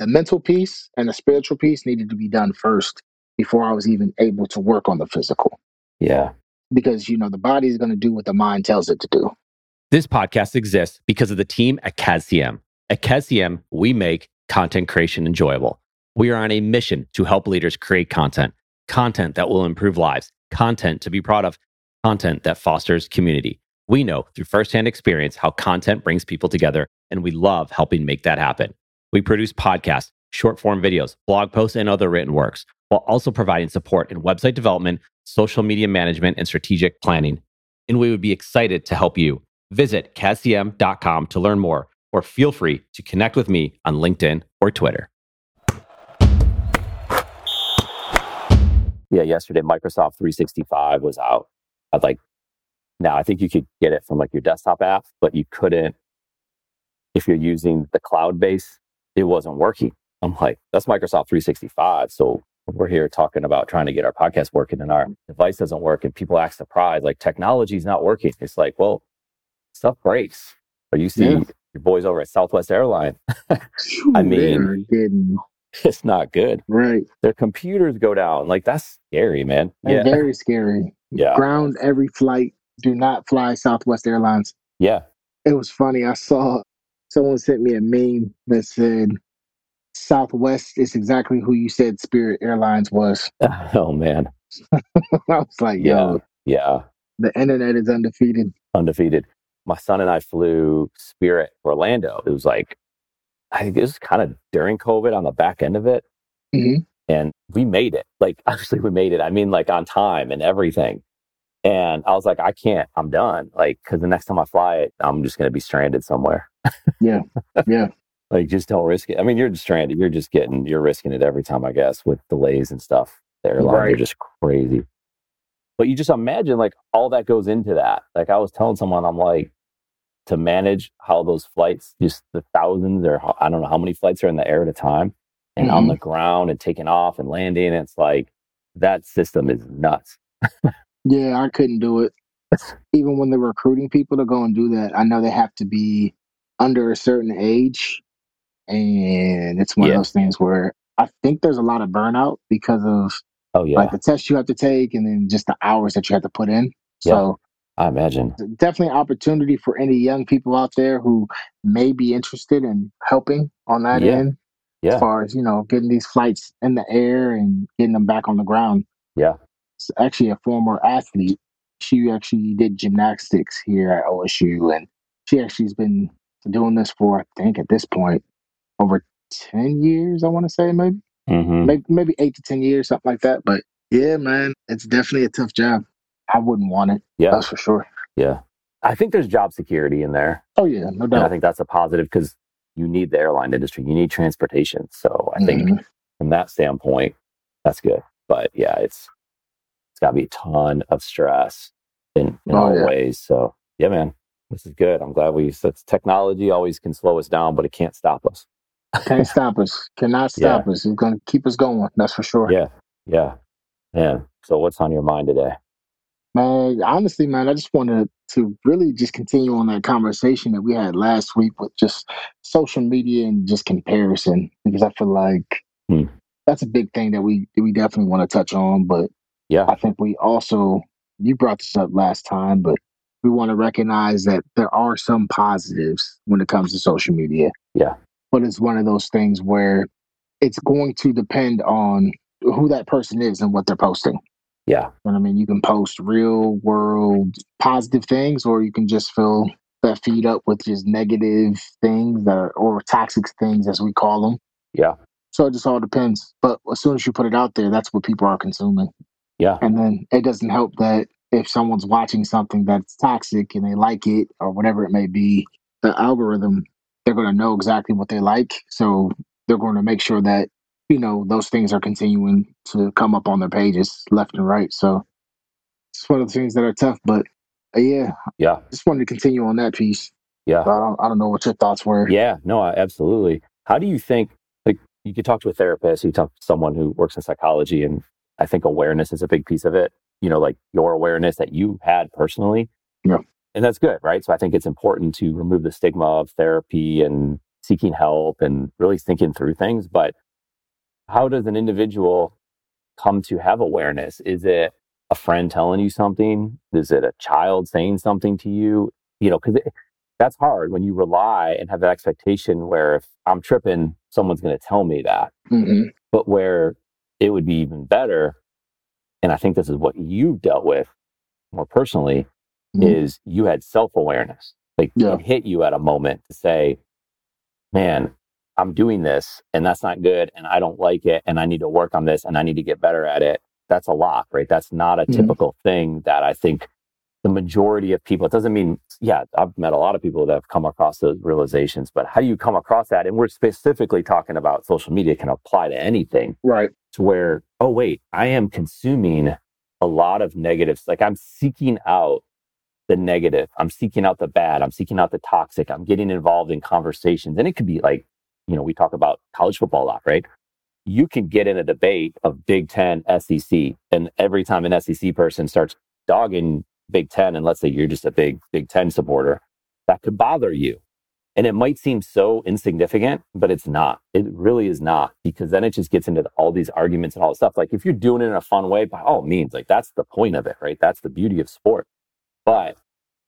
the mental piece and the spiritual piece needed to be done first before I was even able to work on the physical. Yeah. Because, you know, the body is going to do what the mind tells it to do. This podcast exists because of the team at CADCM. At CADCM, we make content creation enjoyable. We are on a mission to help leaders create content, content that will improve lives, content to be proud of, content that fosters community. We know through firsthand experience how content brings people together, and we love helping make that happen. We produce podcasts, short form videos, blog posts, and other written works, while also providing support in website development, social media management, and strategic planning. And we would be excited to help you. Visit cadcm.com to learn more, or feel free to connect with me on LinkedIn or Twitter. Yeah, yesterday Microsoft 365 was out. I'd like now I think you could get it from like your desktop app, but you couldn't if you're using the cloud base, it wasn't working. I'm like, that's Microsoft 365. So we're here talking about trying to get our podcast working and our device doesn't work and people act surprised, like technology's not working. It's like, well, stuff breaks. Or you see yeah. your boys over at Southwest Airline. I mean, it's not good. Right. Their computers go down. Like that's scary, man. Yeah. Very scary. Yeah. Ground every flight. Do not fly Southwest Airlines. Yeah. It was funny. I saw someone sent me a meme that said Southwest is exactly who you said Spirit Airlines was. Oh man. I was like, yo. Yeah. yeah. The internet is undefeated. Undefeated. My son and I flew Spirit Orlando. It was like I think it was kind of during COVID on the back end of it. Mm-hmm. And we made it. Like, actually, we made it. I mean, like on time and everything. And I was like, I can't, I'm done. Like, cause the next time I fly it, I'm just going to be stranded somewhere. yeah. Yeah. like, just don't risk it. I mean, you're just stranded. You're just getting, you're risking it every time, I guess, with delays and stuff. The airlines right. are just crazy. But you just imagine like all that goes into that. Like, I was telling someone, I'm like, to manage how those flights, just the thousands or I don't know how many flights are in the air at a time and mm-hmm. on the ground and taking off and landing. It's like that system is nuts. yeah, I couldn't do it. Even when they're recruiting people to go and do that, I know they have to be under a certain age. And it's one yeah. of those things where I think there's a lot of burnout because of oh yeah like the test you have to take and then just the hours that you have to put in. So I imagine. Definitely opportunity for any young people out there who may be interested in helping on that yeah. end. Yeah. As far as, you know, getting these flights in the air and getting them back on the ground. Yeah. Actually a former athlete. She actually did gymnastics here at OSU and she actually has been doing this for, I think at this point, over 10 years, I want to say maybe. Mm-hmm. maybe. Maybe eight to 10 years, something like that. But yeah, man, it's definitely a tough job. I wouldn't want it. Yeah. That's for sure. Yeah. I think there's job security in there. Oh, yeah, no doubt. And I think that's a positive because you need the airline industry, you need transportation. So I think mm-hmm. from that standpoint, that's good. But yeah, it's got to be a ton of stress in, in oh, all yeah. ways. So yeah, man, this is good. I'm glad we. So technology always can slow us down, but it can't stop us. can't stop us. Cannot stop yeah. us. It's going to keep us going. That's for sure. Yeah, yeah, yeah. So what's on your mind today? Man, honestly, man, I just wanted to really just continue on that conversation that we had last week with just social media and just comparison because I feel like hmm. that's a big thing that we we definitely want to touch on. But yeah, I think we also you brought this up last time, but we want to recognize that there are some positives when it comes to social media. Yeah, but it's one of those things where it's going to depend on who that person is and what they're posting. Yeah. And I mean, you can post real world positive things, or you can just fill that feed up with just negative things that are, or toxic things, as we call them. Yeah. So it just all depends. But as soon as you put it out there, that's what people are consuming. Yeah. And then it doesn't help that if someone's watching something that's toxic and they like it or whatever it may be, the algorithm, they're going to know exactly what they like. So they're going to make sure that you know those things are continuing to come up on their pages left and right. So it's one of the things that are tough. But uh, yeah, yeah, just wanted to continue on that piece. Yeah, I don't, I don't know what your thoughts were. Yeah, no, absolutely. How do you think? Like, you could talk to a therapist, you talk to someone who works in psychology, and I think awareness is a big piece of it. You know, like your awareness that you had personally. Yeah. And that's good, right? So I think it's important to remove the stigma of therapy and seeking help and really thinking through things. But how does an individual come to have awareness? Is it a friend telling you something? Is it a child saying something to you? You know, because that's hard when you rely and have that expectation where if I'm tripping, someone's going to tell me that. Mm-hmm. But where it would be even better, and I think this is what you've dealt with more personally, Mhm. is you had self awareness. Like Yeah. it hit you at a moment to say, man, I'm doing this and that's not good and I don't like it and I need to work on this and I need to get better at it. That's a lot, right? That's not a Mhm. typical thing that I think the majority of people, it doesn't mean, yeah, I've met a lot of people that have come across those realizations, but how do you come across that? And we're specifically talking about social media can apply to anything Right. To where, oh, wait, I am consuming a lot of negatives. Like I'm seeking out the negative, I'm seeking out the bad, I'm seeking out the toxic, I'm getting involved in conversations. And it could be like, you know, we talk about college football a lot, right? You can get in a debate of Big Ten, SEC, and every time an SEC person starts dogging Big Ten, and let's say you're just a big Big Ten supporter, that could bother you. And it might seem so insignificant, but it's not. It really is not, because then it just gets into all these arguments and all this stuff. Like if you're doing it in a fun way, by all means, like that's the point of it, right? That's the beauty of sport. But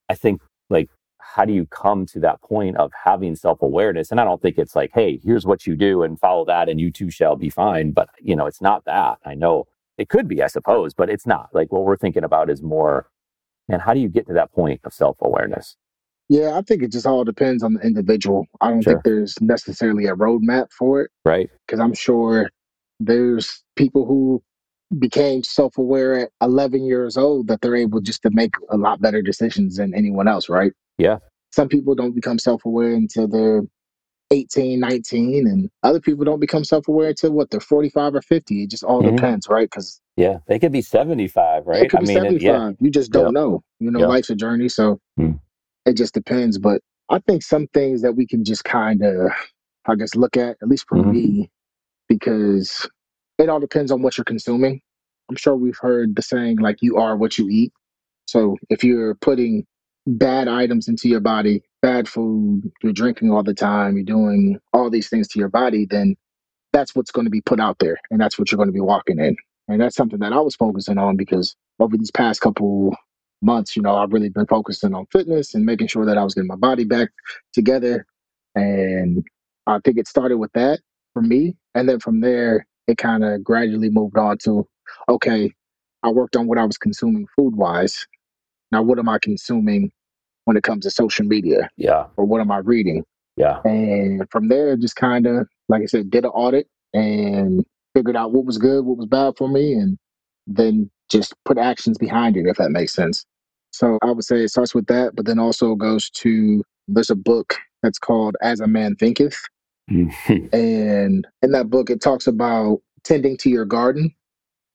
I think like how do you come to that point of having self-awareness? And I don't think it's like, hey, here's what you do and follow that and you too shall be fine. But you know, it's not that. I know it could be, I suppose, but it's not. Like what we're thinking about is more and how do you get to that point of self-awareness? Yeah, I think it just all depends on the individual. I don't Sure. think there's necessarily a roadmap for it Right? because I'm sure there's people who became self-aware at 11 years old that they're able just to make a lot better decisions than anyone else, right? Yeah. Some people don't become self-aware until they're 18, 19, and other people don't become self-aware until what they're 45 or 50. It just all Mhm. depends, right? Because Yeah. They could be 75, right? could I be mean, it- 75. yeah. You just don't know. You know, Yep. life's a journey, so Hmm. It just depends. But I think some things that we can just kind of, I guess, look at, at least for Mhm. me, because it all depends on what you're consuming. I'm sure we've heard the saying, like, you are what you eat. So if you're putting bad items into your body, bad food, you're drinking all the time, you're doing all these things to your body, then that's what's going to be put out there and that's what you're going to be walking in. And that's something that I was focusing on because over these past couple months, you know, I've really been focusing on fitness and making sure that I was getting my body back together. And I think it started with that for me. And then from there, it kind of gradually moved on to okay, I worked on what I was consuming food wise. Now, what am I consuming when it comes to social media Yeah. or what am I reading? Yeah. And from there, just kind of, like I said, did an audit and figured out what was good, what was bad for me, and then just put actions behind it, if that makes sense. So I would say it starts with that, but then also goes to there's a book that's called As a Man Thinketh. Mhm. And in that book, it talks about tending to your garden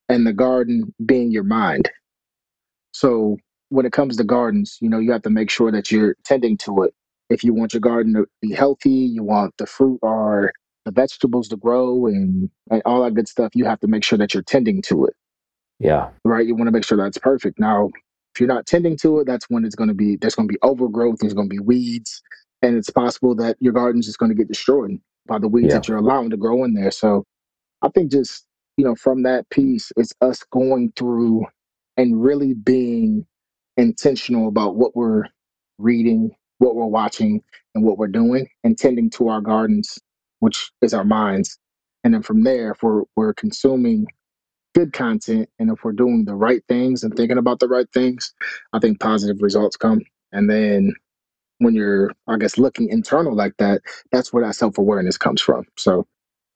and the garden being your mind. So when it comes to gardens, you know, you have to make sure that you're tending to it. If you want your garden to be healthy, you want the fruit or the vegetables to grow and, and all that good stuff, you have to make sure that you're tending to it, yeah. right? You want to make sure that's perfect. Now, if you're not tending to it, that's when it's going to be, there's going to be overgrowth, there's going to be weeds, and it's possible that your garden's just going to get destroyed by the weeds Yeah. that you're allowing to grow in there. So I think just, you know, from that piece, it's us going through and really being intentional about what we're reading, what we're watching, and what we're doing, and tending to our gardens, which is our minds. And then from there, if we're, we're consuming good content and if we're doing the right things and thinking about the right things, I think positive results come. And then when you're, I guess, looking internal like that, that's where that self awareness comes from. So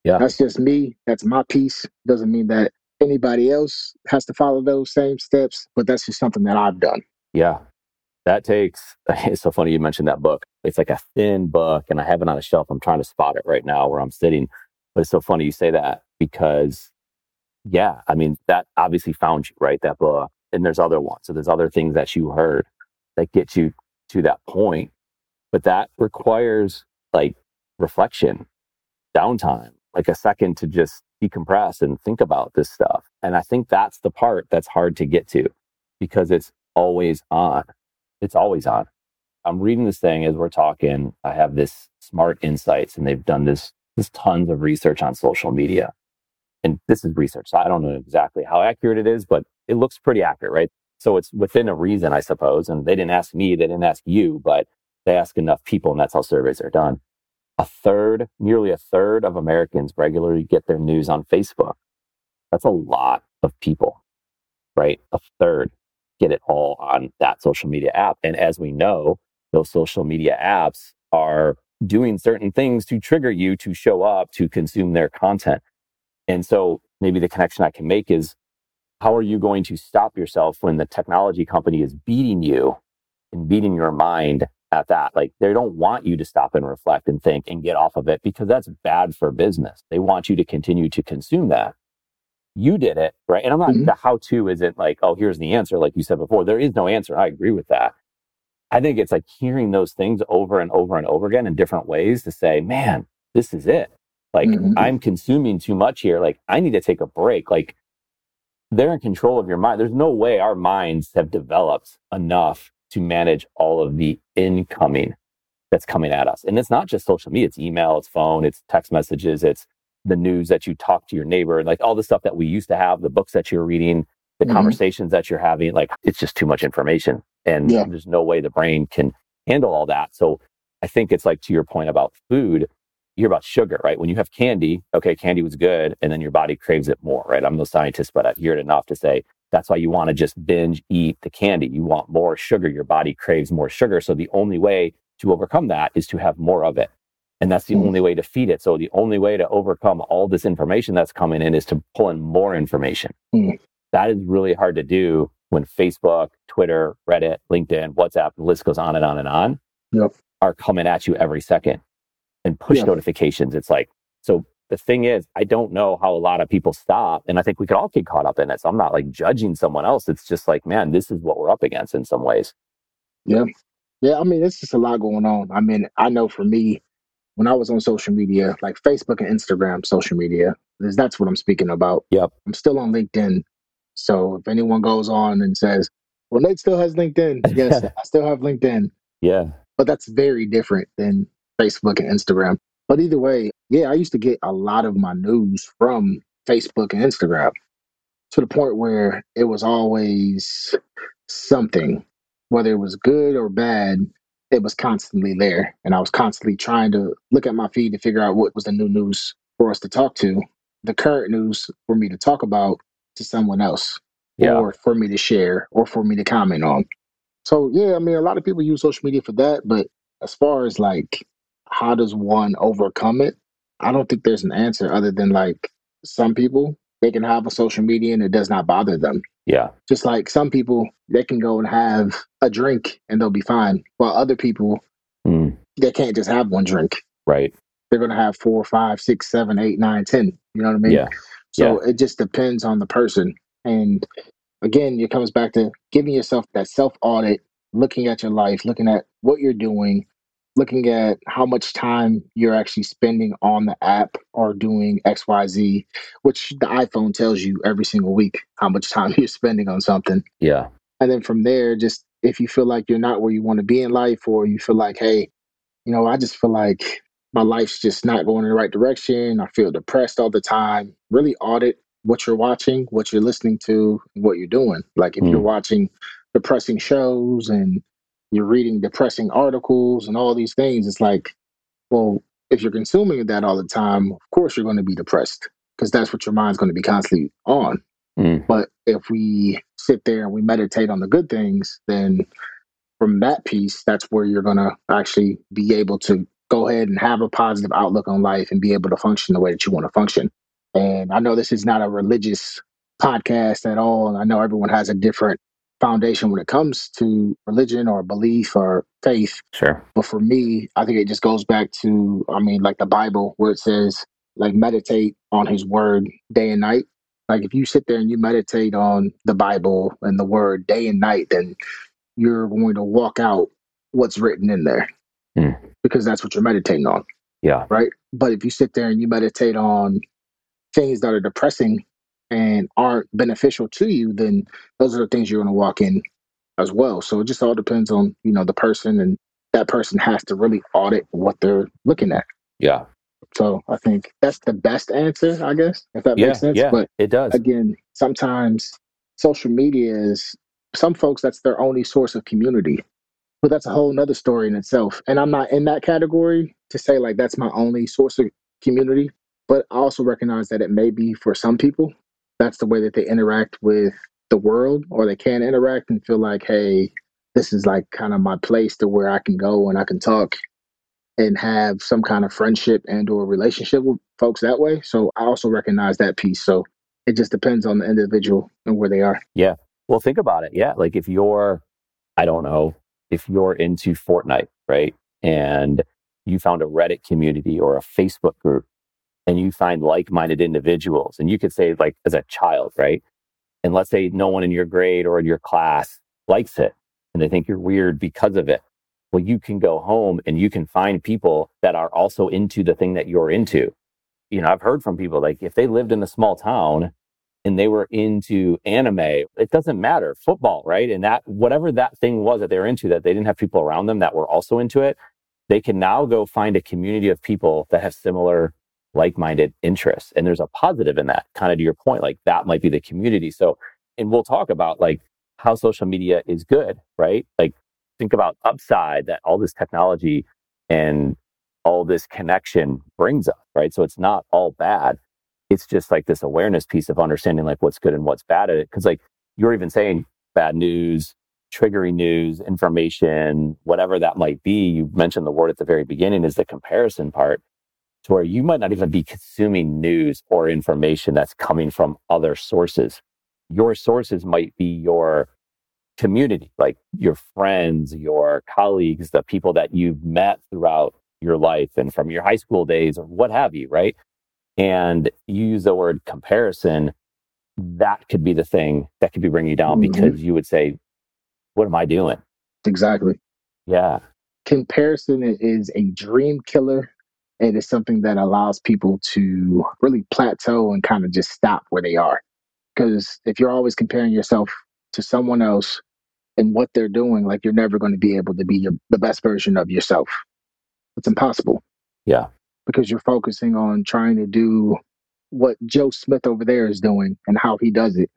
Yeah. that's just me. That's my piece. Doesn't mean that anybody else has to follow those same steps, but that's just something that I've done. Yeah. That takes, it's so funny you mentioned that book. It's like a thin book, and I have it on a shelf. I'm trying to spot it right now where I'm sitting. But it's so funny you say that because, yeah, I mean, that obviously found you, right? That book. And there's other ones. So there's other things that you heard that get you to that point. But that requires like reflection, downtime, like a second to just decompress and think about this stuff. And I think that's the part that's hard to get to because it's always on. It's always on. I'm reading this thing as we're talking. I have this smart insights and they've done this, this tons of research on social media. And this is research. So I don't know exactly how accurate it is, but it looks pretty accurate, right? So it's within a reason, I suppose. And they didn't ask me, they didn't ask you, but they ask enough people and that's how surveys are done. A third, nearly a third of Americans regularly get their news on Facebook. That's a lot of people, right? A third get it all on that social media app. And as we know, those social media apps are doing certain things to trigger you to show up to consume their content. And so maybe the connection I can make is how are you going to stop yourself when the technology company is beating you and beating your mind at that? Like they don't want you to stop and reflect and think and get off of it because that's bad for business. They want you to continue to consume that you did it, right? And I'm not, mm-hmm. the how to isn't like, oh, here's the answer. Like you said before, there is no answer. I agree with that. I think it's like hearing those things over and over and over again in different ways to say, man, this is it. Like mm-hmm. I'm consuming too much here. Like I need to take a break. Like they're in control of your mind. There's no way our minds have developed enough to manage all of the incoming that's coming at us. And it's not just social media, it's email, it's phone, it's text messages, it's the news that you talk to your neighbor, and like all the stuff that we used to have, the books that you're reading, the mm-hmm. conversations that you're having, like it's just too much information. And yeah. there's no way the brain can handle all that. So I think it's like to your point about food, hear about sugar, right? When you have candy, okay, candy was good, and then your body craves it more, right? I'm no scientist, but I've heard enough to say that's why you want to just binge eat the candy. You want more sugar. Your body craves more sugar. So the only way to overcome that is to have more of it. And that's the mm. only way to feed it. So the only way to overcome all this information that's coming in is to pull in more information. Mm. That is really hard to do when Facebook, Twitter, Reddit, LinkedIn, WhatsApp, the list goes on and on and on, yep. are coming at you every second. And push yep. notifications. It's like, so the thing is, I don't know how a lot of people stop. And I think we could all get caught up in it. So I'm not like judging someone else. It's just like, man, this is what we're up against in some ways. Yeah. Yeah. I mean, it's just a lot going on. I mean, I know for me, when I was on social media, like Facebook and Instagram social media, that's what I'm speaking about. Yep. I'm still on LinkedIn. So if anyone goes on and says, well, Nate still has LinkedIn, yes, I still have LinkedIn. Yeah. But that's very different than Facebook and Instagram. But either way, yeah, I used to get a lot of my news from Facebook and Instagram to the point where it was always something, whether it was good or bad, it was constantly there. And I was constantly trying to look at my feed to figure out what was the new news for us to talk to, the current news for me to talk about to someone else, yeah. or for me to share, or for me to comment on. So, yeah, I mean, a lot of people use social media for that. But as far as like, how does one overcome it? I don't think there's an answer other than like some people, they can have a social media and it does not bother them. Yeah. Just like some people, they can go and have a drink and they'll be fine, while other people, mm. they can't just have one drink. Right. They're going to have four, five, six, seven, eight, nine, ten. You know what I mean? Yeah. So yeah. it just depends on the person. And again, it comes back to giving yourself that self audit, looking at your life, looking at what you're doing, looking at how much time you're actually spending on the app or doing XYZ, which the iPhone tells you every single week how much time you're spending on something. Yeah. And then from there, just if you feel like you're not where you want to be in life, or you feel like, hey, you know, I just feel like my life's just not going in the right direction. I feel depressed all the time. Really audit what you're watching, what you're listening to, what you're doing. Like if mm. you're watching depressing shows and you're reading depressing articles and all these things, it's like, well, if you're consuming that all the time, of course you're going to be depressed because that's what your mind's going to be constantly on. Mm. But if we sit there and we meditate on the good things, then from that piece, that's where you're going to actually be able to go ahead and have a positive outlook on life and be able to function the way that you want to function. And I know this is not a religious podcast at all. And I know everyone has a different foundation when it comes to religion or belief or faith. Sure. But for me, I think it just goes back to, I mean, like the Bible where it says, like, meditate on his word day and night. Like, if you sit there and you meditate on the Bible and the word day and night, then you're going to walk out what's written in there mm. because that's what you're meditating on. Yeah. Right. But if you sit there and you meditate on things that are depressing and aren't beneficial to you, then those are the things you're going to walk in as well. So it just all depends on you know the person and that person has to really audit what they're looking at. Yeah. So I think that's the best answer, I guess, if that Yeah. makes sense. Yeah. But it does. again, sometimes social media is some folks that's their only source of community. But that's a whole nother story in itself. And I'm not in that category to say like that's my only source of community. But I also recognize that it may be for some people. That's the way that they interact with the world or they can interact and feel like, hey, this is like kind of my place to where I can go and I can talk and have some kind of friendship and or relationship with folks that way. So I also recognize that piece. So it just depends on the individual and where they are. Yeah. Well, think about it. Yeah. Like if you're, I don't know, if you're into Fortnite, right? And you found a Reddit community or a Facebook group and you find like minded individuals, and you could say, like, as a child, right? And let's say no one in your grade or in your class likes it and they think you're weird because of it. Well, you can go home and you can find people that are also into the thing that you're into. You know, I've heard from people like if they lived in a small town and they were into anime, it doesn't matter, football, right? And that whatever that thing was that they were into, that they didn't have people around them that were also into it, they can now go find a community of people that have similar like-minded interests. And there's a positive in that, kind of to your point, like that might be the community. So, and we'll talk about like how social media is good, right? Like think about upside that all this technology and all this connection brings us, right? So it's not all bad. It's just like this awareness piece of understanding like what's good and what's bad at it. Cause like you're even saying bad news, triggering news, information, whatever that might be. You mentioned the word at the very beginning is the comparison part to where you might not even be consuming news or information that's coming from other sources. Your sources might be your community, like your friends, your colleagues, the people that you've met throughout your life and from your high school days or what have you, right? And you use the word comparison, that could be the thing that could be bringing you down Mhm. because you would say, What am I doing? Exactly. Yeah. Comparison is a dream killer. It is something that allows people to really plateau and kind of just stop where they are. Because if you're always comparing yourself to someone else and what they're doing, like you're never going to be able to be your, the best version of yourself. It's impossible Yeah. because you're focusing on trying to do what Joe Smith over there is doing and how he does it,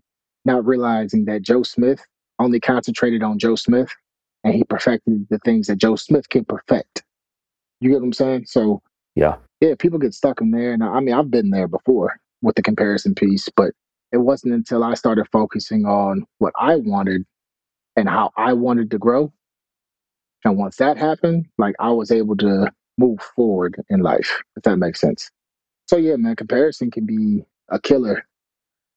not realizing that Joe Smith only concentrated on Joe Smith and he perfected the things that Joe Smith can perfect. You get what I'm saying? So, Yeah. yeah, people get stuck in there. And I mean, I've been there before with the comparison piece, but it wasn't until I started focusing on what I wanted and how I wanted to grow. And once that happened, like I was able to move forward in life, if that makes sense. So yeah, man, comparison can be a killer.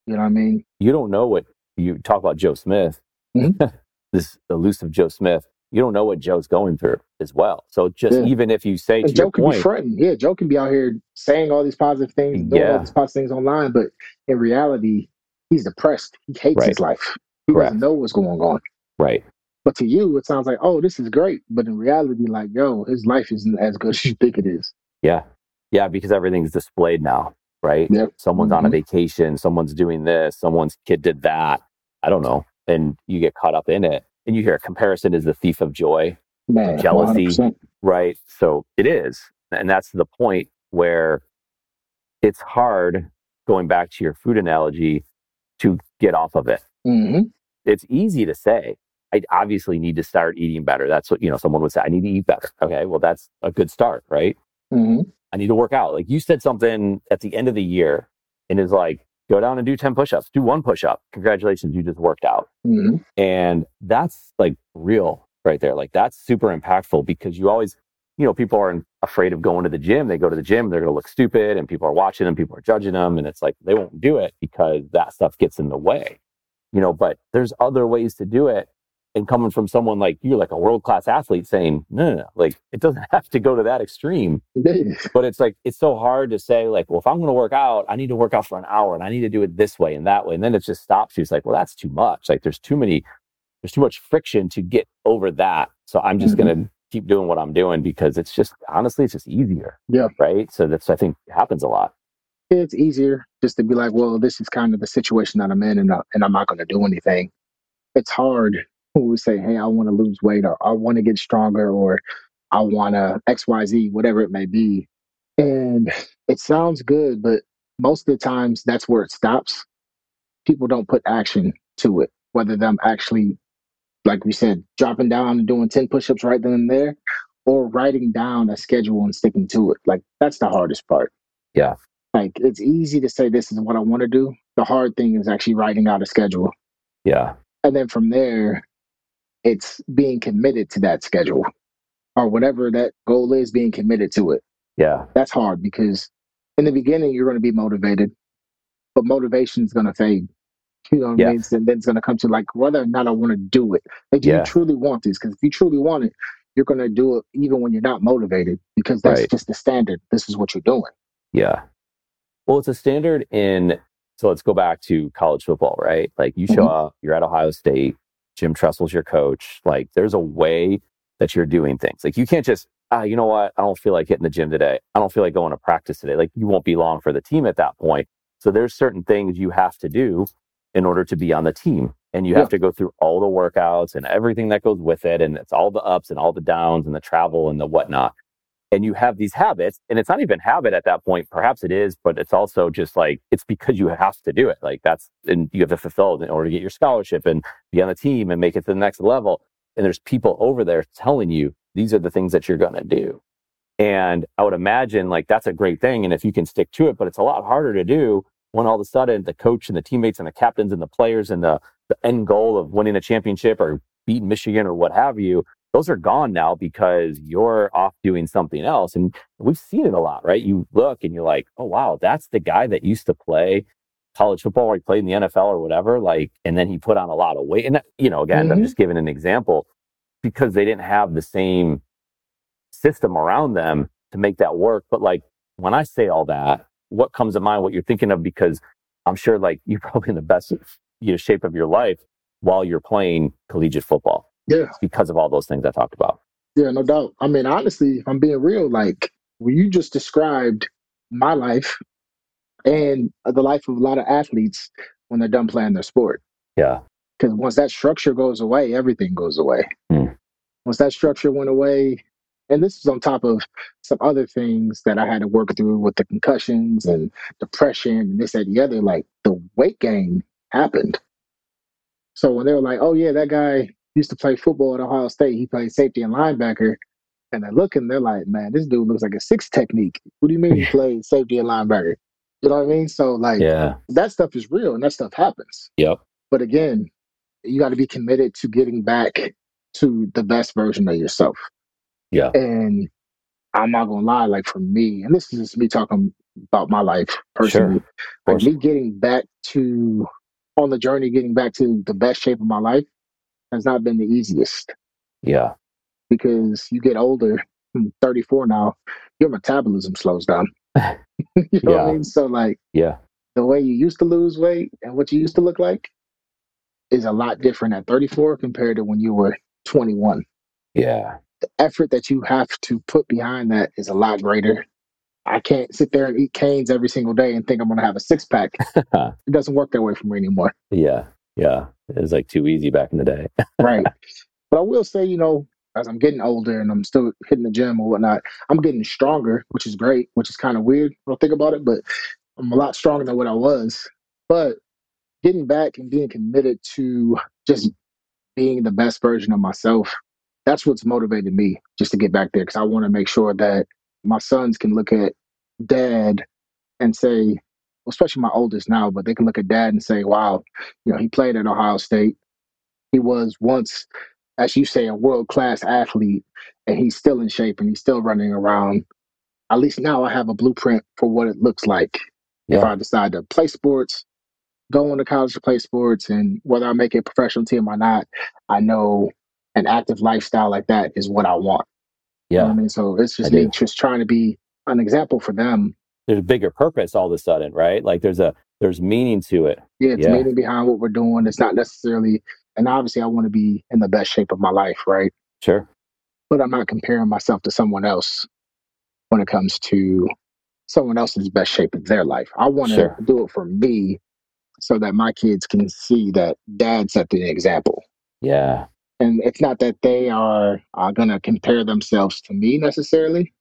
You know what I mean? You don't know what you talk about Joe Smith, Mhm. this elusive Joe Smith. You don't know what Joe's going through as well. So just Yeah. even if you say to Joe can be point, fronting. Yeah, Joe can be out here saying all these positive things, doing all these positive things online, but in reality, he's depressed. He hates Right. his life. He Correct. doesn't know what's going on. right, But to you, it sounds like, oh, this is great. But in reality, like, yo, his life isn't as good as you think it is. yeah, yeah, because everything's displayed now, right? Yep. Someone's on a Mhm. vacation, someone's doing this, someone's kid did that. I don't know, and you get caught up in it, and you hear comparison is the thief of joy. Man, Jealousy. 100%. right? So it is. And that's the point where it's hard, going back to your food analogy, to get off of it. hmm It's easy to say, I obviously need to start eating better. That's what, you know, someone would say, I need to eat better. Okay. Well, that's a good start, right? hmm I need to work out. Like you said something at the end of the year and it's like, go down and do 10 push ups, do one push up. Congratulations, you just worked out. hmm And that's like real right there. Like that's super impactful because you always, you know, people are afraid of going to the gym. They go to the gym, they're going to look stupid and people are watching them, people are judging them. And it's like they won't do it because that stuff gets in the way, you know, but there's other ways to do it. And coming from someone like you, like a world class athlete saying, no, no, no, like it doesn't have to go to that extreme. But it's like it's so hard to say like well if i'm going to work out i need to work out for an hour and i need to do it this way and that way. And then it just stops you. It's like well that's too much. Like there's too many there's too much friction to get over that. So i'm just Mhm. going to keep doing what i'm doing because it's just honestly it's just easier Yeah. right? So that's i think happens a lot. It's easier just to be like, well, this is kind of the situation that I'm in, and, I, and I'm not going to do anything. It's hard when we say, hey, I want to lose weight, or I want to get stronger, or I want to XYZ, whatever it may be. And it sounds good, but most of the times that's where it stops. People don't put action to it, whether them actually, like we said, dropping down and doing 10 push ups right then and there, or writing down a schedule and sticking to it. Like that's the hardest part. Yeah. Like it's easy to say this is what I want to do. The hard thing is actually writing out a schedule. Yeah. And then from there, it's being committed to that schedule or whatever that goal is, being committed to it. Yeah. That's hard because in the beginning, you're going to be motivated, but motivation is going to fade. You know what Yeah. I mean? And then it's going to come to like whether or not I want to do it. Like, do Yeah. you truly want this? Because if you truly want it, you're going to do it even when you're not motivated because that's Right. just the standard. This is what you're doing. Yeah. Well, it's a standard in, so let's go back to college football, right? Like you show Mhm. up, you're at Ohio State, Jim Tressel's your coach. Like there's a way that you're doing things. Like you can't just, ah, you know what? I don't feel like hitting the gym today. I don't feel like going to practice today. Like you won't be long for the team at that point. So there's certain things you have to do in order to be on the team. And you Yeah. have to go through all the workouts and everything that goes with it. And it's all the ups and all the downs and the travel and the whatnot and you have these habits and it's not even habit at that point perhaps it is but it's also just like it's because you have to do it like that's and you have to fulfill it in order to get your scholarship and be on the team and make it to the next level and there's people over there telling you these are the things that you're going to do. And i would imagine like that's a great thing and if you can stick to it but it's a lot harder to do when all of a sudden the coach and the teammates and the captains and the players and the, the end goal of winning a championship or beating michigan or what have you those are gone now because you're off doing something else. And we've seen it a lot, right? You look and you're like, oh, wow, that's the guy that used to play college football or he played in the NFL or whatever. Like, and then he put on a lot of weight. And, you know, again, I'm Mhm. just giving an example because they didn't have the same system around them to make that work. But like, when I say all that, what comes to mind, what you're thinking of? Because I'm sure like you're probably in the best you know, shape of your life while you're playing collegiate football Yeah. because of all those things I talked about. Yeah, no doubt. I mean, honestly, if I'm being real, like when you just described my life and the life of a lot of athletes when they're done playing their sport. Yeah. Because once that structure goes away, everything goes away. Hmm. Once that structure went away, and this is on top of some other things that I had to work through with the concussions and depression and this, that, and the other, like the weight gain happened. So when they were like, oh, yeah, that guy used to play football at Ohio State, he played safety and linebacker. And they're looking, they're like, man, this dude looks like a six technique. What do you mean he played safety and linebacker? You know what I mean? So, like, Yeah. that stuff is real and that stuff happens. Yep. But again, you got to be committed to getting back to the best version of yourself. Yeah. And I'm not gonna lie, like for me, and this is just me talking about my life personally. Of Like me getting back to on the journey, getting back to the best shape of my life has not been the easiest Yeah. because you get older. I'm 34 now. Your metabolism slows down. you know what Yeah. I mean? So like Yeah. the way you used to lose weight and what you used to look like is a lot different at 34 compared to when you were 21. Yeah. The effort that you have to put behind that is a lot greater. I can't sit there and eat Cane's every single day and think I'm going to have a six pack. it doesn't work that way for me anymore. Yeah. Yeah. It was like too easy back in the day. Right. but I will say, you know, as I'm getting older and I'm still hitting the gym or whatnot, I'm getting stronger, which is great, which is kind of weird when I think about it, but I'm a lot stronger than what I was. But getting back and being committed to just being the best version of myself, that's what's motivated me just to get back there because I want to make sure that my sons can look at dad and say, especially my oldest now, but they can look at dad and say, wow, you know, he played at Ohio State. He was once, as you say, a world class athlete, and he's still in shape and he's still running around. At least now I have a blueprint for what it looks like if I decide to play sports, go into college to play sports, and whether I make a professional team or not, I know an active lifestyle like that is what I want. You know what Yeah. I mean? So it's just me just trying to be an example for them. There's a bigger purpose all of a sudden, right? Like there's a there's meaning to it. Yeah, it's Yeah. meaning behind what we're doing. It's not necessarily, and obviously, I want to be in the best shape of my life, right? Sure. But I'm not comparing myself to someone else when it comes to someone else's best shape of their life. I want to Sure. do it for me so that my kids can see that dad set the example. Yeah. And it's not that they are uh, going to compare themselves to me necessarily,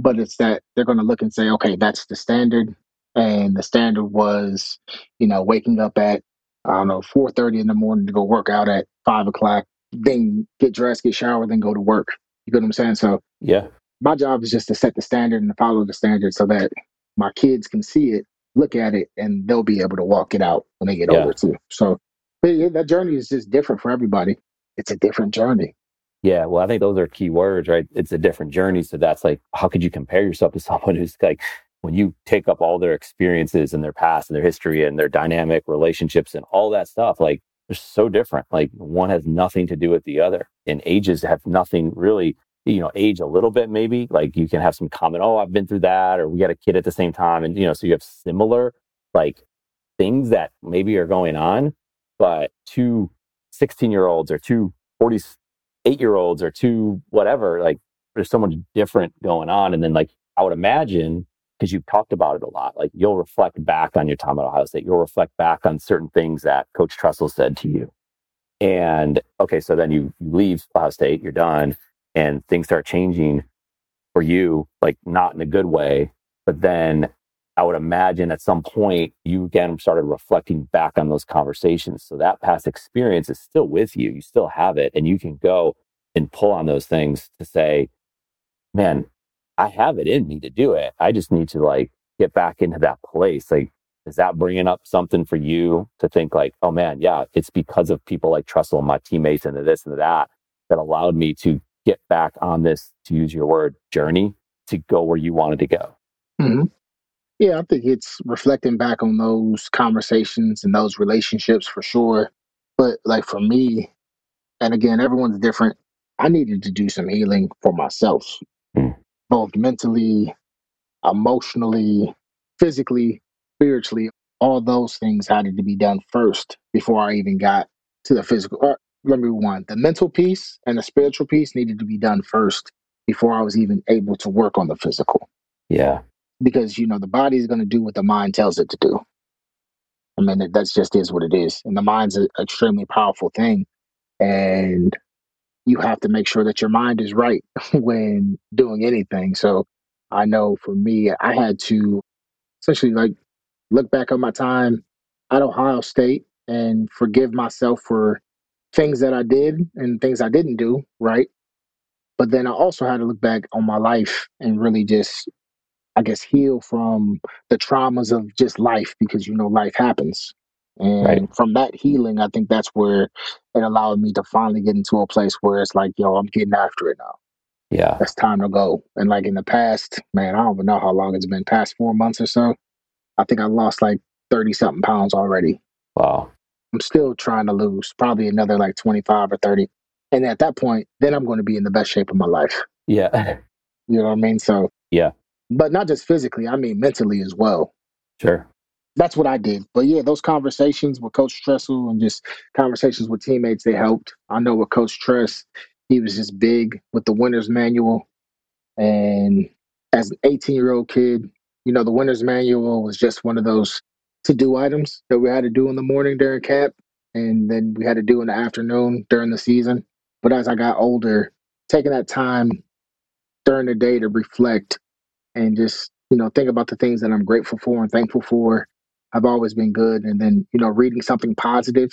but it's that they're going to look and say, okay, that's the standard. And the standard was, you know, waking up at, I don't know, 4.30 in the morning to go work out at 5 o'clock, then get dressed, get showered, then go to work. You get what I'm saying? So yeah, my job is just to set the standard and to follow the standard so that my kids can see it, look at it, and they'll be able to walk it out when they get Yeah. older too. So that journey is just different for everybody. It's a different journey. Yeah, well, I think those are key words, right? It's a different journey. So that's like, how could you compare yourself to someone who's like, when you take up all their experiences and their past and their history and their dynamic relationships and all that stuff, like they're so different. Like one has nothing to do with the other, and ages have nothing really. You know, age a little bit maybe. Like you can have some common, oh, I've been through that, or we got a kid at the same time, and you know, so you have similar like things that maybe are going on, but two 16 year olds or two 48 year olds or two whatever like there's so much different going on. And then like i would imagine because you've talked about it a lot like you'll reflect back on your time at ohio state. You'll reflect back on certain things that coach tressel said to you. And okay so then you, you leave ohio state you're done and things start changing for you like not in a good way. But then I would imagine at some point you again started reflecting back on those conversations. So that past experience is still with you. You still have it, and you can go and pull on those things to say, man, I have it in me to do it. I just need to like get back into that place. Like, is that bringing up something for you to think like, oh man, yeah, it's because of people like Tressel and my teammates and this and that that allowed me to get back on this, to use your word, journey to go where you wanted to go. Mm-hmm. Yeah, I think it's reflecting back on those conversations and those relationships for sure. But like for me, and again, everyone's different. I needed to do some healing for myself, Mm. both mentally, emotionally, physically, spiritually. All those things had to be done first before I even got to the physical. Or, let me rewind. The mental piece and the spiritual piece needed to be done first before I was even able to work on the physical Yeah. Because you know the body is going to do what the mind tells it to do. I mean, that that's just is what it is, and the mind's an extremely powerful thing, and you have to make sure that your mind is right when doing anything. So, I know for me, I had to essentially like look back on my time at Ohio State and forgive myself for things that I did and things I didn't do right. But then I also had to look back on my life and really just I guess, heal from the traumas of just life because you know life happens. And Right. from that healing, I think that's where it allowed me to finally get into a place where it's like, yo, I'm getting after it now. Yeah. It's time to go. And like in the past, man, I don't even know how long it's been, past four months or so. I think I lost like 30 something pounds already. Wow. I'm still trying to lose probably another like 25 or 30. And at that point, then I'm going to be in the best shape of my life. Yeah. You know what I mean? So, Yeah. But not just physically, I mean mentally as well. sure. that's what I did. But yeah, those conversations with Coach Tressel and just conversations with teammates, they helped. I know with Coach Tress, he was just big with the winner's manual. And as an 18 year old kid, you know, the winner's manual was just one of those to do items that we had to do in the morning during camp. And then we had to do in the afternoon during the season. But as I got older, taking that time during the day to reflect and just you know think about the things that I'm grateful for and thankful for I've always been good. And then you know reading something positive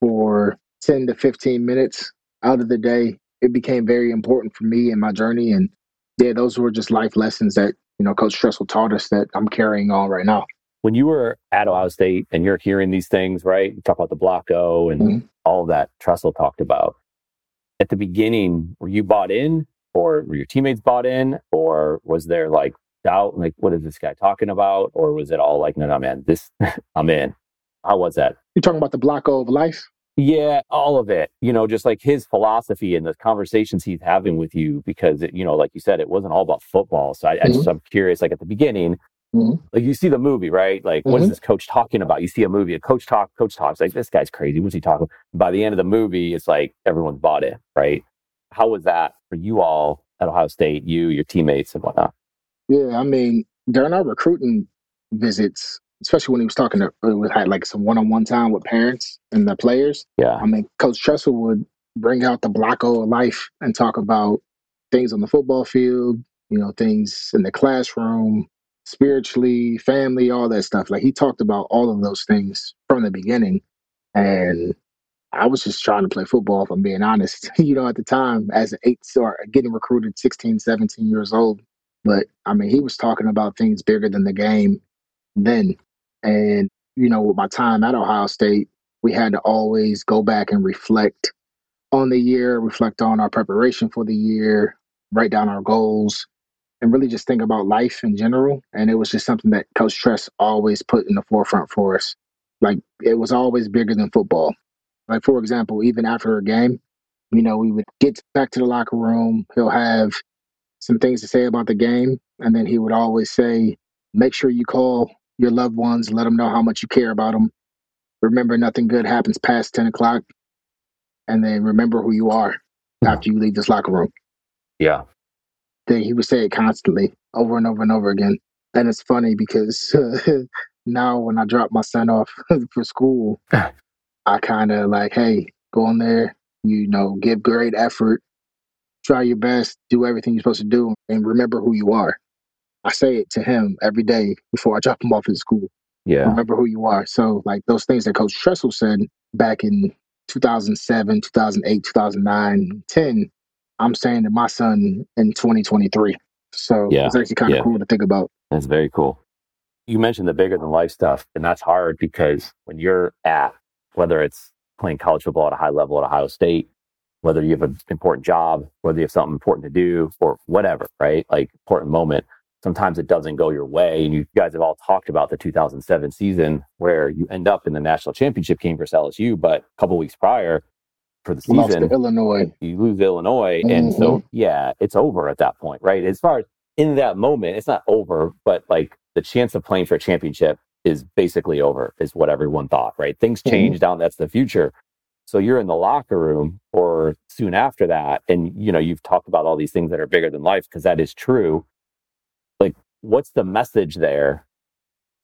for 10 to 15 minutes out of the day, it became very important for me in my journey. And yeah, those were just life lessons that you know Coach Tressel taught us that I'm carrying on right now. When you were at Ohio State and you're hearing these things, right? You talk about the block O and Mhm. all that Tressel talked about. At the beginning, were you bought in or were your teammates bought in? Or was there like doubt, like, what is this guy talking about? Or was it all like, no, no, man, this, I'm in? How was that? You're talking about the block of life? Yeah, all of it. You know, just like his philosophy and the conversations he's having with you, because it, you know, like you said, it wasn't all about football. So I, I just I'm curious. Like at the beginning, Mhm. like you see the movie, right? Like what is Mhm. this coach talking about? You see a movie, a coach talk, coach talks. Like this guy's crazy. What's he talking? By the end of the movie, it's like everyone's bought in, right? How was that for you all at Ohio State? You, your teammates, and whatnot. Yeah, I mean, during our recruiting visits, especially when he was talking to, uh, we had like some one-on-one time with parents and the players. Yeah, I mean, Coach Tressel would bring out the Block O of life and talk about things on the football field, you know, things in the classroom, spiritually, family, all that stuff. Like he talked about all of those things from the beginning. And I was just trying to play football, if I'm being honest, you know, at the time as an eight or getting recruited 16, 17 years old. But I mean, he was talking about things bigger than the game then. And, you know, with my time at Ohio State, we had to always go back and reflect on the year, reflect on our preparation for the year, write down our goals, and really just think about life in general. And it was just something that Coach Tress always put in the forefront for us. Like it was always bigger than football. Like for example, even after a game, you know, we would get back to the locker room. He'll have some things to say about the game, and then he would always say, "Make sure you call your loved ones, let them know how much you care about them. Remember, nothing good happens past ten o'clock, and then remember who you are after you leave this locker room." Yeah, Then he would say it constantly, over and over and over again. And it's funny because now when I drop my son off for school, I kind of like, hey, go in there, you know, give great effort, try your best, do everything you're supposed to do, and remember who you are. I say it to him every day before I drop him off at school. yeah, Remember who you are. So, like those things that Coach Tressel said back in 2007, 2008, 2009, 10, I'm saying to my son in 2023. So Yeah, it's actually kind of yeah. cool to think about. that's very cool. You mentioned the bigger than life stuff, and that's hard because when you're at whether it's playing college football at a high level at Ohio State, whether you have an important job, whether you have something important to do, or whatever, right? Like important moment. Sometimes it doesn't go your way, and you guys have all talked about the 2007 season where you end up in the national championship game versus LSU, but a couple weeks prior for the Lost season, to Illinois. you lose Illinois, and so mm-hmm. yeah, it's over at that point, right? As far as in that moment, it's not over, but like the chance of playing for a championship is basically over, is what everyone thought, right? Things mm-hmm. change down, that's the future. So you're in the locker room or soon after that, and you know, you've talked about all these things that are bigger than life, because that is true. Like, what's the message there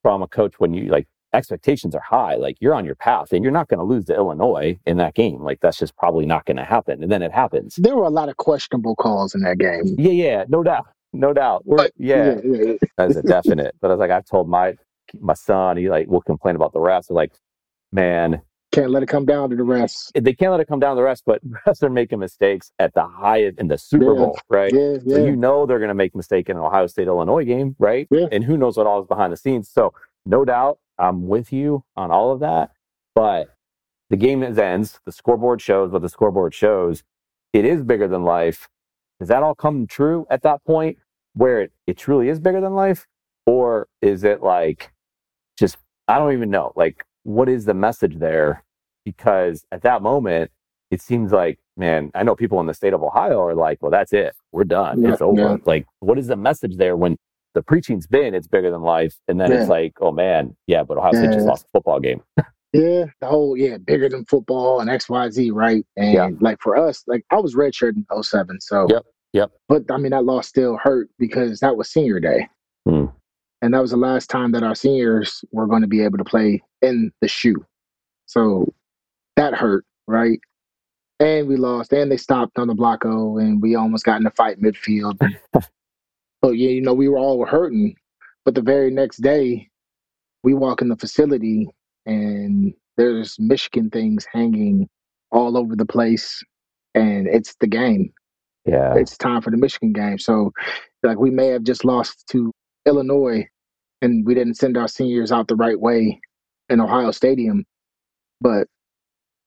from a coach when you like expectations are high, like you're on your path and you're not going to lose to Illinois in that game. Like that's just probably not going to happen. And then it happens. There were a lot of questionable calls in that game. Yeah, yeah, no doubt, no doubt. We're, But yeah, yeah, yeah. that's a definite. But I was like, I've told my my son, he like will complain about the refs. They're like, man, Can't let it come down to the rest. they can't let it come down to the rest, but refs are making mistakes at the highest in the Super Yeah. Bowl, right? Yeah, yeah. So you know they're going to make a mistake in an Ohio State Illinois game, right? Yeah. And who knows what all is behind the scenes. So no doubt, I'm with you on all of that. But the game that ends, the scoreboard shows what the scoreboard shows. It is bigger than life. Does that all come true at that point where it, it truly is bigger than life? Or is it like just, I don't even know. Like, what is the message there? Because at that moment, it seems like, man, I know people in the state of Ohio are like, well, that's it. We're done. Yeah, it's over. yeah. Like, what is the message there when the preaching's been it's bigger than life? And then it's like, oh man, yeah, but Ohio State just lost a football game. Yeah, the whole yeah, bigger than football and X Y Z, right? And Yeah. like for us, like I was redshirt in 07, so Yep, yep. But I mean, that loss still hurt because that was senior day, Hmm. And that was the last time that our seniors were going to be able to play in the shoe. So that hurt, right? And we lost, and they stopped on the Block O, oh, and we almost got in a fight midfield. but yeah, you know, we were all hurting. But the very next day, we walk in the facility, and there's Michigan things hanging all over the place, and it's the game Yeah. it's time for the Michigan game. So, like, we may have just lost to Illinois, and we didn't send our seniors out the right way in Ohio Stadium, but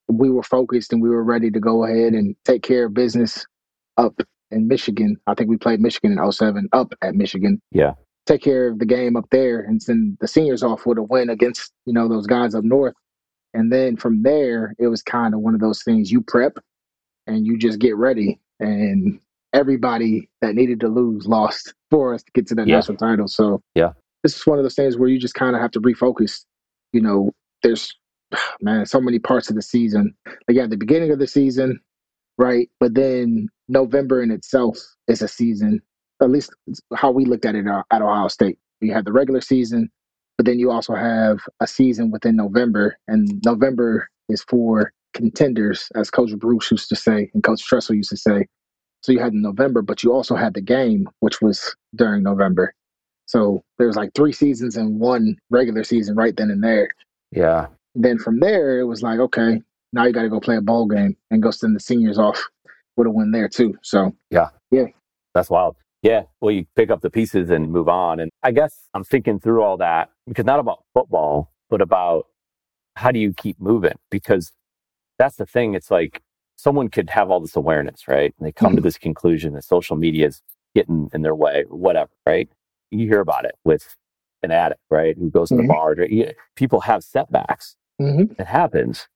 we were focused and we were ready to go ahead and take care of business up in Michigan. I think we played Michigan in 07 up at Michigan. Yeah. Take care of the game up there and send the seniors off with a win against, you know, those guys up north. And then from there, it was kind of one of those things you prep and you just get ready. And everybody that needed to lose lost for us to get to that Yeah. national title. So Yeah. This is one of those things where you just kind of have to refocus. You know, there's man, so many parts of the season. Like yeah, the beginning of the season, right? But then November in itself is a season. At least how we looked at it uh, at Ohio State. You had the regular season, but then you also have a season within November, and November is for contenders, as Coach Bruce used to say and Coach Tressel used to say. So you had November, but you also had the game, which was during November. So there was like three seasons and one regular season right then and there. Yeah. Then from there, it was like, okay, now you got to go play a bowl game and go send the seniors off with a win there too. So yeah, yeah, that's wild. Yeah, well, you pick up the pieces and move on. And I guess I'm thinking through all that because not about football, but about how do you keep moving? Because that's the thing. It's like someone could have all this awareness, right? And they come mm-hmm. to this conclusion that social media is getting in their way, whatever, right? You hear about it with an addict, right? Who goes mm-hmm. to the bar. People have setbacks. Mm-hmm. It happens.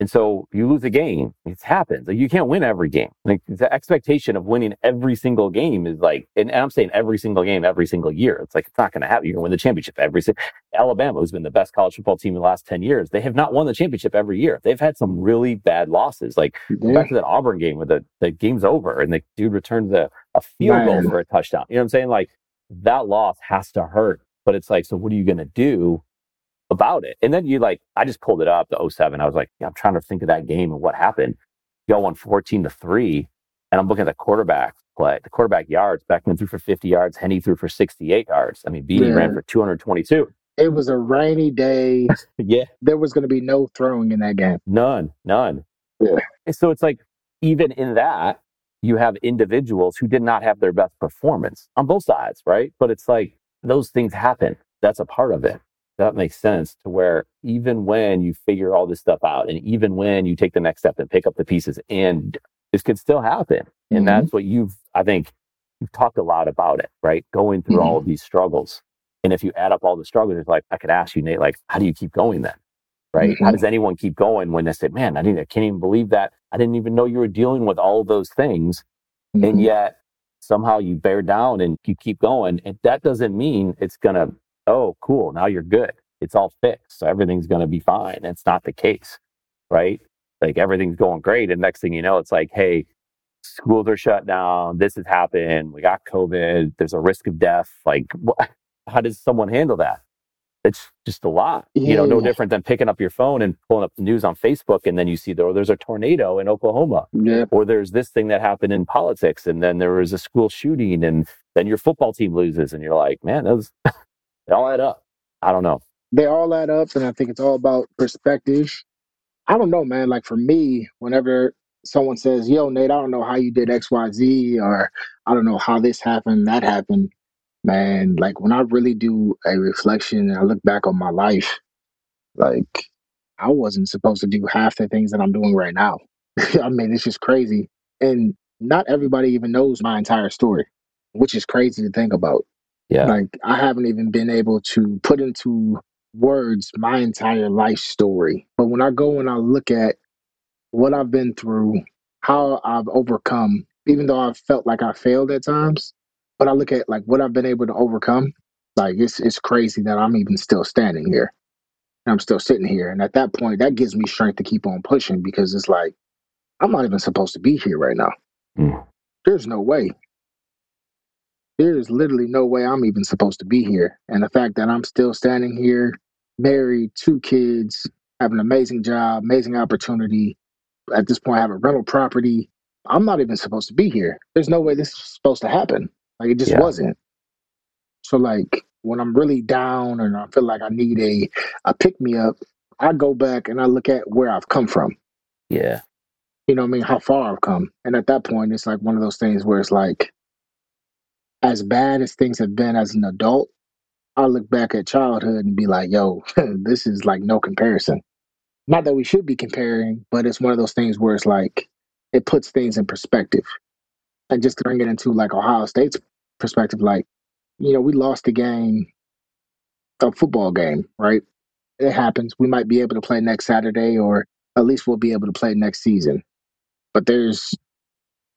And so you lose a game. It happens. Like you can't win every game. Like the expectation of winning every single game is like, and, and I'm saying every single game, every single year. It's like, it's not going to happen. You're going to win the championship every single, Alabama, who's been the best college football team in the last 10 years, they have not won the championship every year. They've had some really bad losses. Like yeah. back to that Auburn game where the, the game's over and the dude returns a, a field Man. goal for a touchdown. You know what I'm saying? Like that loss has to hurt. But it's like, so what are you going to do about it. And then you like, I just pulled it up, the 07. I was like, yeah, I'm trying to think of that game and what happened. Y'all won 14 to 3. And I'm looking at the quarterback play, the quarterback yards. Boeckman threw for 50 yards. Henne threw for 68 yards. I mean, Beanie yeah. ran for 222. It was a rainy day. yeah. There was going to be no throwing in that game. None, none. Yeah. And so it's like, even in that, you have individuals who did not have their best performance on both sides, right? But it's like those things happen. That's a part of it that makes sense to where even when you figure all this stuff out and even when you take the next step and pick up the pieces and this could still happen and mm-hmm. that's what you've i think you've talked a lot about it right going through mm-hmm. all of these struggles and if you add up all the struggles it's like i could ask you nate like how do you keep going then right mm-hmm. how does anyone keep going when they say man i didn't i can't even believe that i didn't even know you were dealing with all of those things and mm-hmm. yet somehow you bear down and you keep going and that doesn't mean it's going to oh, cool, now you're good. It's all fixed. So everything's going to be fine. It's not the case, right? Like everything's going great. And next thing you know, it's like, hey, schools are shut down. This has happened. We got COVID. There's a risk of death. Like, what, how does someone handle that? It's just a lot, yeah. you know, no different than picking up your phone and pulling up the news on Facebook. And then you see there, oh, there's a tornado in Oklahoma yeah. or there's this thing that happened in politics. And then there was a school shooting and then your football team loses. And you're like, man, was, They all add up. I don't know. They all add up, and I think it's all about perspective. I don't know, man. Like for me, whenever someone says, "Yo, Nate, I don't know how you did X, Y, Z," or "I don't know how this happened, that happened," man. Like when I really do a reflection and I look back on my life, like I wasn't supposed to do half the things that I'm doing right now. I mean, it's just crazy, and not everybody even knows my entire story, which is crazy to think about. Yeah. Like I haven't even been able to put into words my entire life story. But when I go and I look at what I've been through, how I've overcome, even though I've felt like I failed at times, but I look at like what I've been able to overcome, like it's it's crazy that I'm even still standing here. And I'm still sitting here. And at that point, that gives me strength to keep on pushing because it's like, I'm not even supposed to be here right now. Mm. There's no way there is literally no way I'm even supposed to be here. And the fact that I'm still standing here, married, two kids, have an amazing job, amazing opportunity. At this point, I have a rental property. I'm not even supposed to be here. There's no way this is supposed to happen. Like it just yeah. wasn't. So like when I'm really down and I feel like I need a a pick me up, I go back and I look at where I've come from. Yeah. You know I mean? How far I've come. And at that point it's like one of those things where it's like as bad as things have been as an adult, I look back at childhood and be like, yo, this is like no comparison. Not that we should be comparing, but it's one of those things where it's like it puts things in perspective. And just to bring it into like Ohio State's perspective, like, you know, we lost a game, a football game, right? It happens. We might be able to play next Saturday, or at least we'll be able to play next season. But there's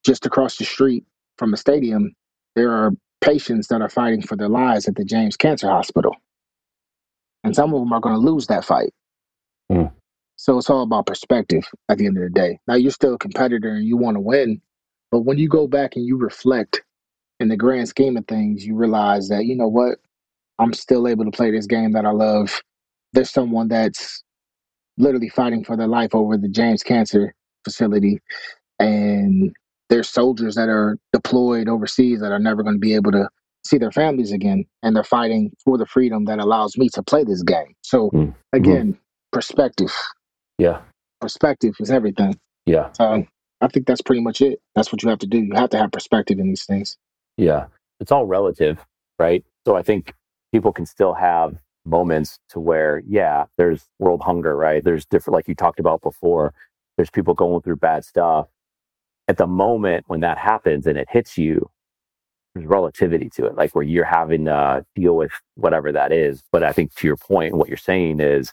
just across the street from a stadium, there are patients that are fighting for their lives at the James Cancer Hospital. And some of them are going to lose that fight. Mm. So it's all about perspective at the end of the day. Now you're still a competitor and you want to win, but when you go back and you reflect in the grand scheme of things, you realize that, you know what? I'm still able to play this game that I love. There's someone that's literally fighting for their life over the James Cancer facility. And there's soldiers that are deployed overseas that are never going to be able to see their families again. And they're fighting for the freedom that allows me to play this game. So, Mm. again, perspective. Yeah. Perspective is everything. Yeah. So, I think that's pretty much it. That's what you have to do. You have to have perspective in these things. Yeah. It's all relative, right? So I think people can still have moments to where, yeah, there's world hunger, right? There's different, like you talked about before, there's people going through bad stuff. At the moment when that happens and it hits you, there's relativity to it, like where you're having to deal with whatever that is. But I think to your point, what you're saying is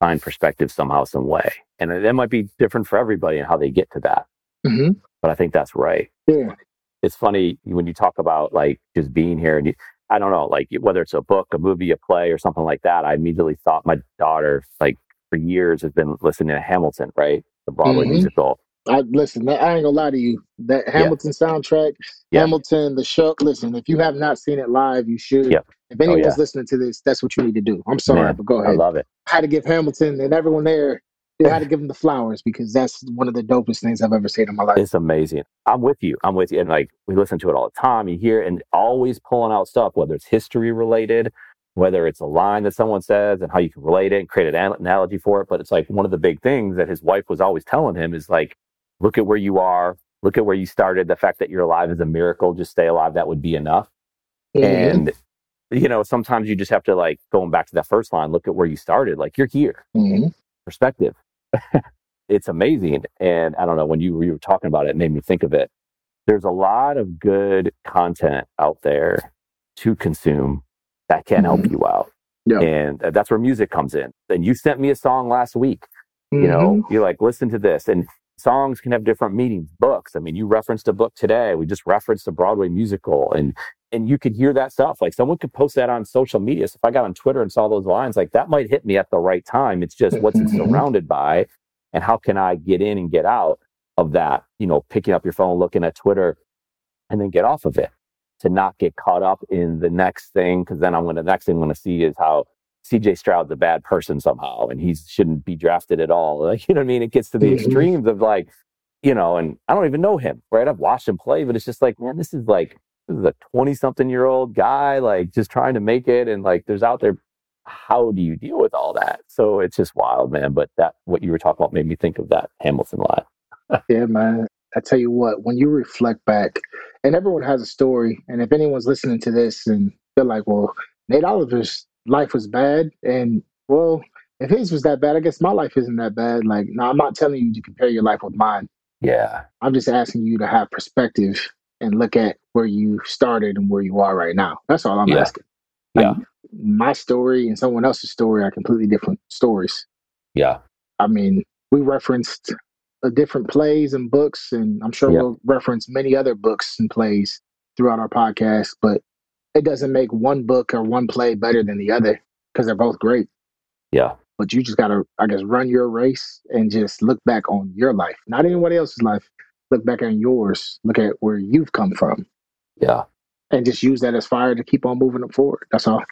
find perspective somehow, some way. And that might be different for everybody and how they get to that. Mm-hmm. But I think that's right Yeah. it's funny when you talk about like just being here and you, I don't know, like whether it's a book, a movie, a play, or something like that. I immediately thought my daughter, like for years, has been listening to Hamilton, right, the Broadway Mhm. musical. I listen. I ain't gonna lie to you. That Hamilton soundtrack, Yeah. Hamilton, the show. Listen, if you have not seen it live, you should. If anyone's yeah. listening to this, that's what you need to do. I'm sorry, Man, but go I love it. I had to give Hamilton and everyone there. I had to give him the flowers because that's one of the dopest things I've ever seen in my life. It's amazing. I'm with you. I'm with you. And like we listen to it all the time. You hear and always pulling out stuff, whether it's history related, whether it's a line that someone says and how you can relate it and create an an- analogy for it. But it's like one of the big things that his wife was always telling him is like, look at where you are, look at where you started. The fact that you're alive is a miracle. Just stay alive. That would be enough. Mhm. And you know, sometimes you just have to like going back to that first line, look at where you started. Like you're here. Mhm. Perspective. It's amazing. And I don't know, when you, you were talking about it, it made me think of it. There's a lot of good content out there to consume that can help mm-hmm. you out. Yeah. And that's where music comes in. And you sent me a song last week. You know, mm-hmm. you're like, listen to this. And songs can have different meanings. Books. I mean, you referenced a book today. We just referenced a Broadway musical and and you could hear that stuff. Like someone could post that on social media. So if I got on Twitter and saw those lines, like that might hit me at the right time. It's just what's it Mhm. surrounded by and how can I get in and get out of that, you know, picking up your phone, looking at Twitter and then get off of it to not get caught up in the next thing. Cause then I'm going to, the next thing I'm going to see is how CJ Stroud's a bad person somehow and he shouldn't be drafted at all. Like, you know what I mean? It gets to the Mhm. extremes of like, you know, and I don't even know him, right? I've watched him play, but it's just like, man, this is like, this is a 20 something year old guy, like just trying to make it. And like, there's out there, how do you deal with all that? So it's just wild, man. But that, what you were talking about made me think of that Hamilton line. Yeah, man. I tell you what, when you reflect back, and everyone has a story, and if anyone's listening to this and they're like, well, Nate Oliver's life was bad, and well, if his was that bad, I guess my life isn't that bad. Like, no, I'm not telling you to compare your life with mine. Yeah. I'm just asking you to have perspective and look at where you started and where you are right now. That's all I'm Yeah. asking. Yeah. My story and someone else's story are completely different stories. Yeah. I mean, we referenced uh, different plays and books, and I'm sure Yeah. we'll reference many other books and plays throughout our podcast, but it doesn't make one book or one play better than the other because they're both great. Yeah. But you just got to, I guess, run your race and just look back on your life, not anyone else's life. Look back on yours, look at where you've come from, Yeah. and just use that as fire to keep on moving them forward. That's all.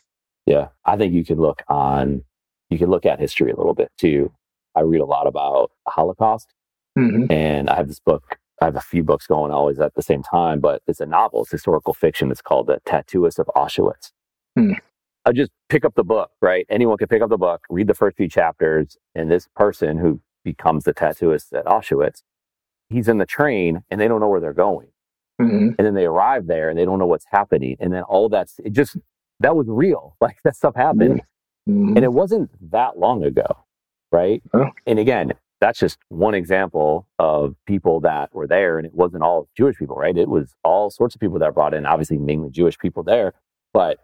Yeah. I think you could look on, you can look at history a little bit too. I read a lot about the Holocaust hmm and I have this book. I have a few books going always at the same time, but it's a novel. It's historical fiction. It's called The Tattooist of Auschwitz. Hmm. I just pick up the book, right? Anyone can pick up the book, read the first few chapters, and this person who becomes the tattooist at Auschwitz, he's in the train and they don't know where they're going. Hmm And then they arrive there and they don't know what's happening. And then all that's it just that was real. Like that stuff happened. hmm And it wasn't that long ago, right? Oh. And again, that's just one example of people that were there. And it wasn't all Jewish people, right? It was all sorts of people that brought in, obviously, mainly Jewish people there, but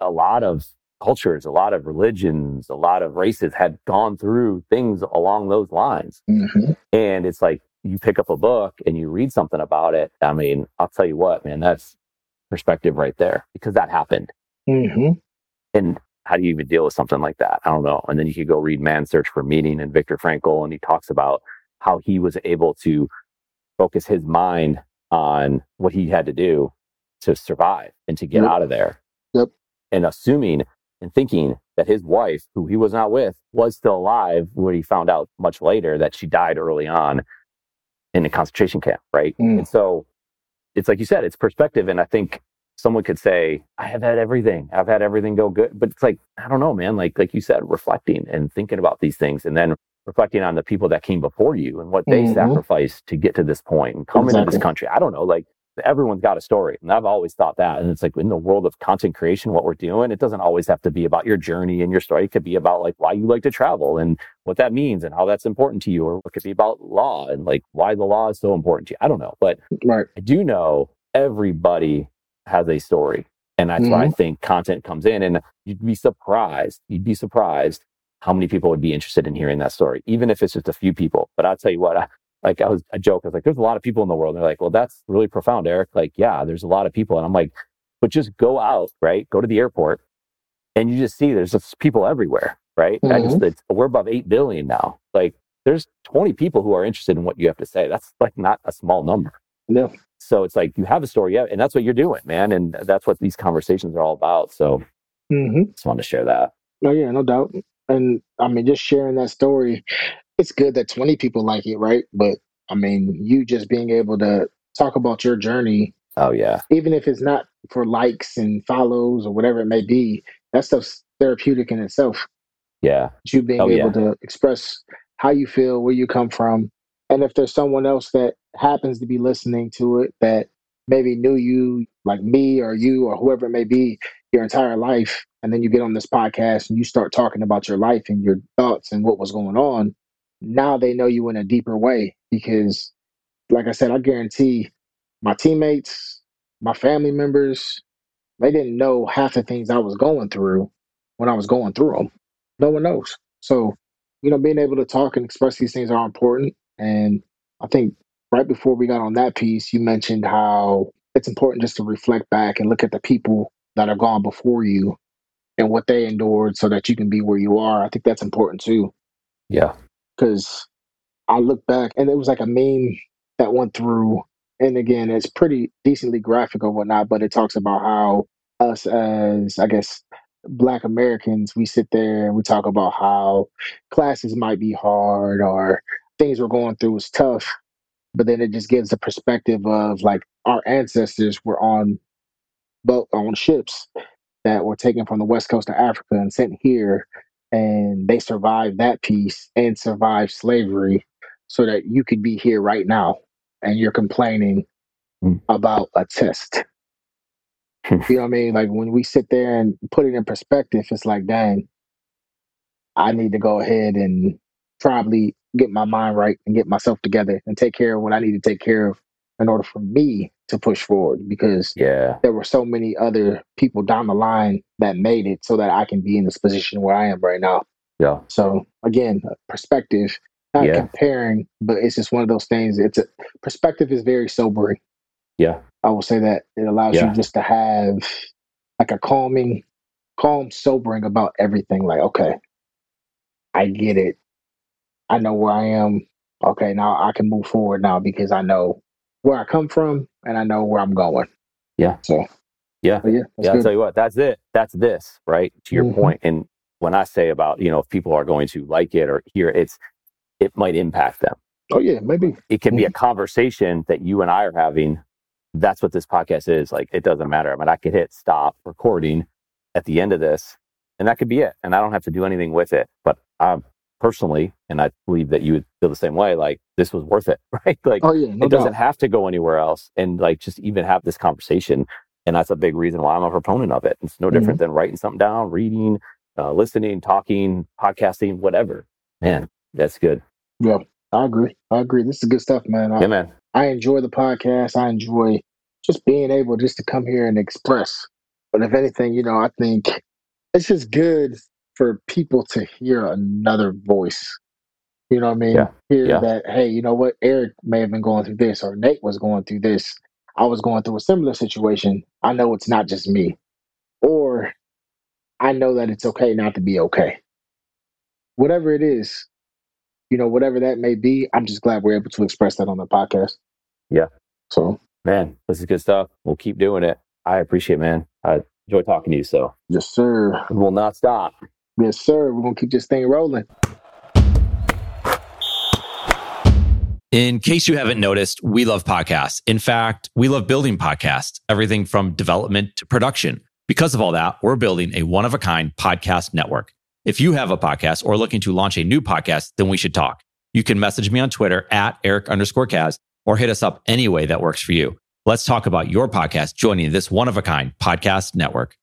a lot of cultures, a lot of religions, a lot of races had gone through things along those lines. hmm And it's like you pick up a book and you read something about it. I mean, I'll tell you what, man, that's perspective right there because that happened. hmm And how do you even deal with something like that? I don't know. And then you could go read Man's Search for Meaning and Viktor Frankl, and he talks about how he was able to focus his mind on what he had to do to survive and to get Yep. out of there. Yep. And assuming and thinking that his wife, who he was not with, was still alive when he found out much later that she died early on in a concentration camp, right? Mm. And so it's like you said, it's perspective. And I think someone could say, I have had everything. I've had everything go good. But it's like, I don't know, man. Like like you said, reflecting and thinking about these things and then reflecting on the people that came before you and what they Mhm. sacrificed to get to this point and come into Exactly. this country. I don't know. Like everyone's got a story. And I've always thought that. And it's like in the world of content creation, what we're doing, it doesn't always have to be about your journey and your story. It could be about like why you like to travel and what that means and how that's important to you. Or it could be about law and like why the law is so important to you. I don't know. But Right. I do know everybody has a story. And that's why I Mm-hmm. think content comes in and you'd be surprised. You'd be surprised how many people would be interested in hearing that story, even if it's just a few people. But I'll tell you what, I, like I was, I joke, I was like, there's a lot of people in the world. And they're like, well, that's really profound, Eric. Like, yeah, there's a lot of people. And I'm like, but just go out, right? Go to the airport and you just see there's just people everywhere, right? I just, it's, we're above 8 billion now. Like, there's 20 people who are interested in what you have to say. That's like not a small number. Yeah. So it's like you have a story, yeah, and that's what you're doing, man, and that's what these conversations are all about. So hmm just wanted to share that. No, yeah, no doubt. And I mean, just sharing that story, it's good that 20 people like it, right? But I mean, you just being able to talk about your journey, Oh yeah, even if it's not for likes and follows or whatever it may be, that stuff's therapeutic in itself. yeah, You being Oh, able yeah. to express how you feel, where you come from. And if there's someone else that happens to be listening to it that maybe knew you like me or you or whoever it may be your entire life, and then you get on this podcast and you start talking about your life and your thoughts and what was going on, now they know you in a deeper way because like I said, I guarantee my teammates, my family members, they didn't know half the things I was going through when I was going through them. No one knows. So, you know, being able to talk and express these things are important. And I think right before we got on that piece, you mentioned how it's important just to reflect back and look at the people that have gone before you and what they endured so that you can be where you are. I think that's important too yeah, because I look back and it was like a meme that went through, and again, it's pretty decently graphic or whatnot, but it talks about how us as I guess Black Americans, we sit there and we talk about how classes might be hard or things we're going through is tough, but then it just gives the perspective of like our ancestors were on boat on ships that were taken from the west coast of Africa and sent here and they survived that piece and survived slavery so that you could be here right now and you're complaining Mm. about a test. you know what I mean? Like when we sit there and put it in perspective, it's like, dang, I need to go ahead and probably get my mind right and get myself together and take care of what I need to take care of in order for me to push forward because yeah, there were so many other people down the line that made it so that I can be in this position where I am right now. yeah, So again, perspective, not Yeah. comparing, but it's just one of those things. It's a perspective is very sobering. yeah, I will say that it allows Yeah. you just to have like a calming, calm, sobering about everything. Like, okay, I get it. I know where I am. Okay, now I can move forward now because I know where I come from and I know where I'm going. Yeah. So Yeah. but yeah, yeah. I'll tell you what, that's it. That's this, right? To your Mhm. point. And when I say about, you know, if people are going to like it or hear it, it's, it might impact them. Oh yeah, maybe. It can be a conversation that you and I are having. That's what this podcast is. Like, it doesn't matter. I mean, I could hit stop recording at the end of this, and that could be it. And I don't have to do anything with it. But I personally, and I believe that you would feel the same way, like, this was worth it, right? Like, Oh yeah, no it doesn't doubt. have to go anywhere else and like just even have this conversation and that's a big reason why i'm a proponent of it it's no different than writing something down reading uh, listening talking podcasting whatever man that's good Yeah, I agree. I agree. This is good stuff, man. I, yeah man I enjoy the podcast. I enjoy just being able just to come here and express. But if anything, you know, I think it's just good for people to hear another voice. You know what I mean? Yeah. Hear Yeah. that, hey, you know what? Eric may have been going through this, or Nate was going through this. I was going through a similar situation. I know it's not just me. Or I know that it's okay not to be okay. Whatever it is, you know, whatever that may be, I'm just glad we're able to express that on the podcast. Yeah. So, man this is good stuff we'll keep doing it i appreciate it, man i enjoy talking to you so yes, sir. we will not stop Yes, sir. We're gonna keep this thing rolling. In case you haven't noticed, we love podcasts. In fact, we love building podcasts, everything from development to production. Because of all that, we're building a one of a kind podcast network. If you have a podcast or looking to launch a new podcast, then we should talk. You can message me on Twitter at Eric underscore Kaz or hit us up any way that works for you. Let's talk about your podcast joining this one of a kind podcast network.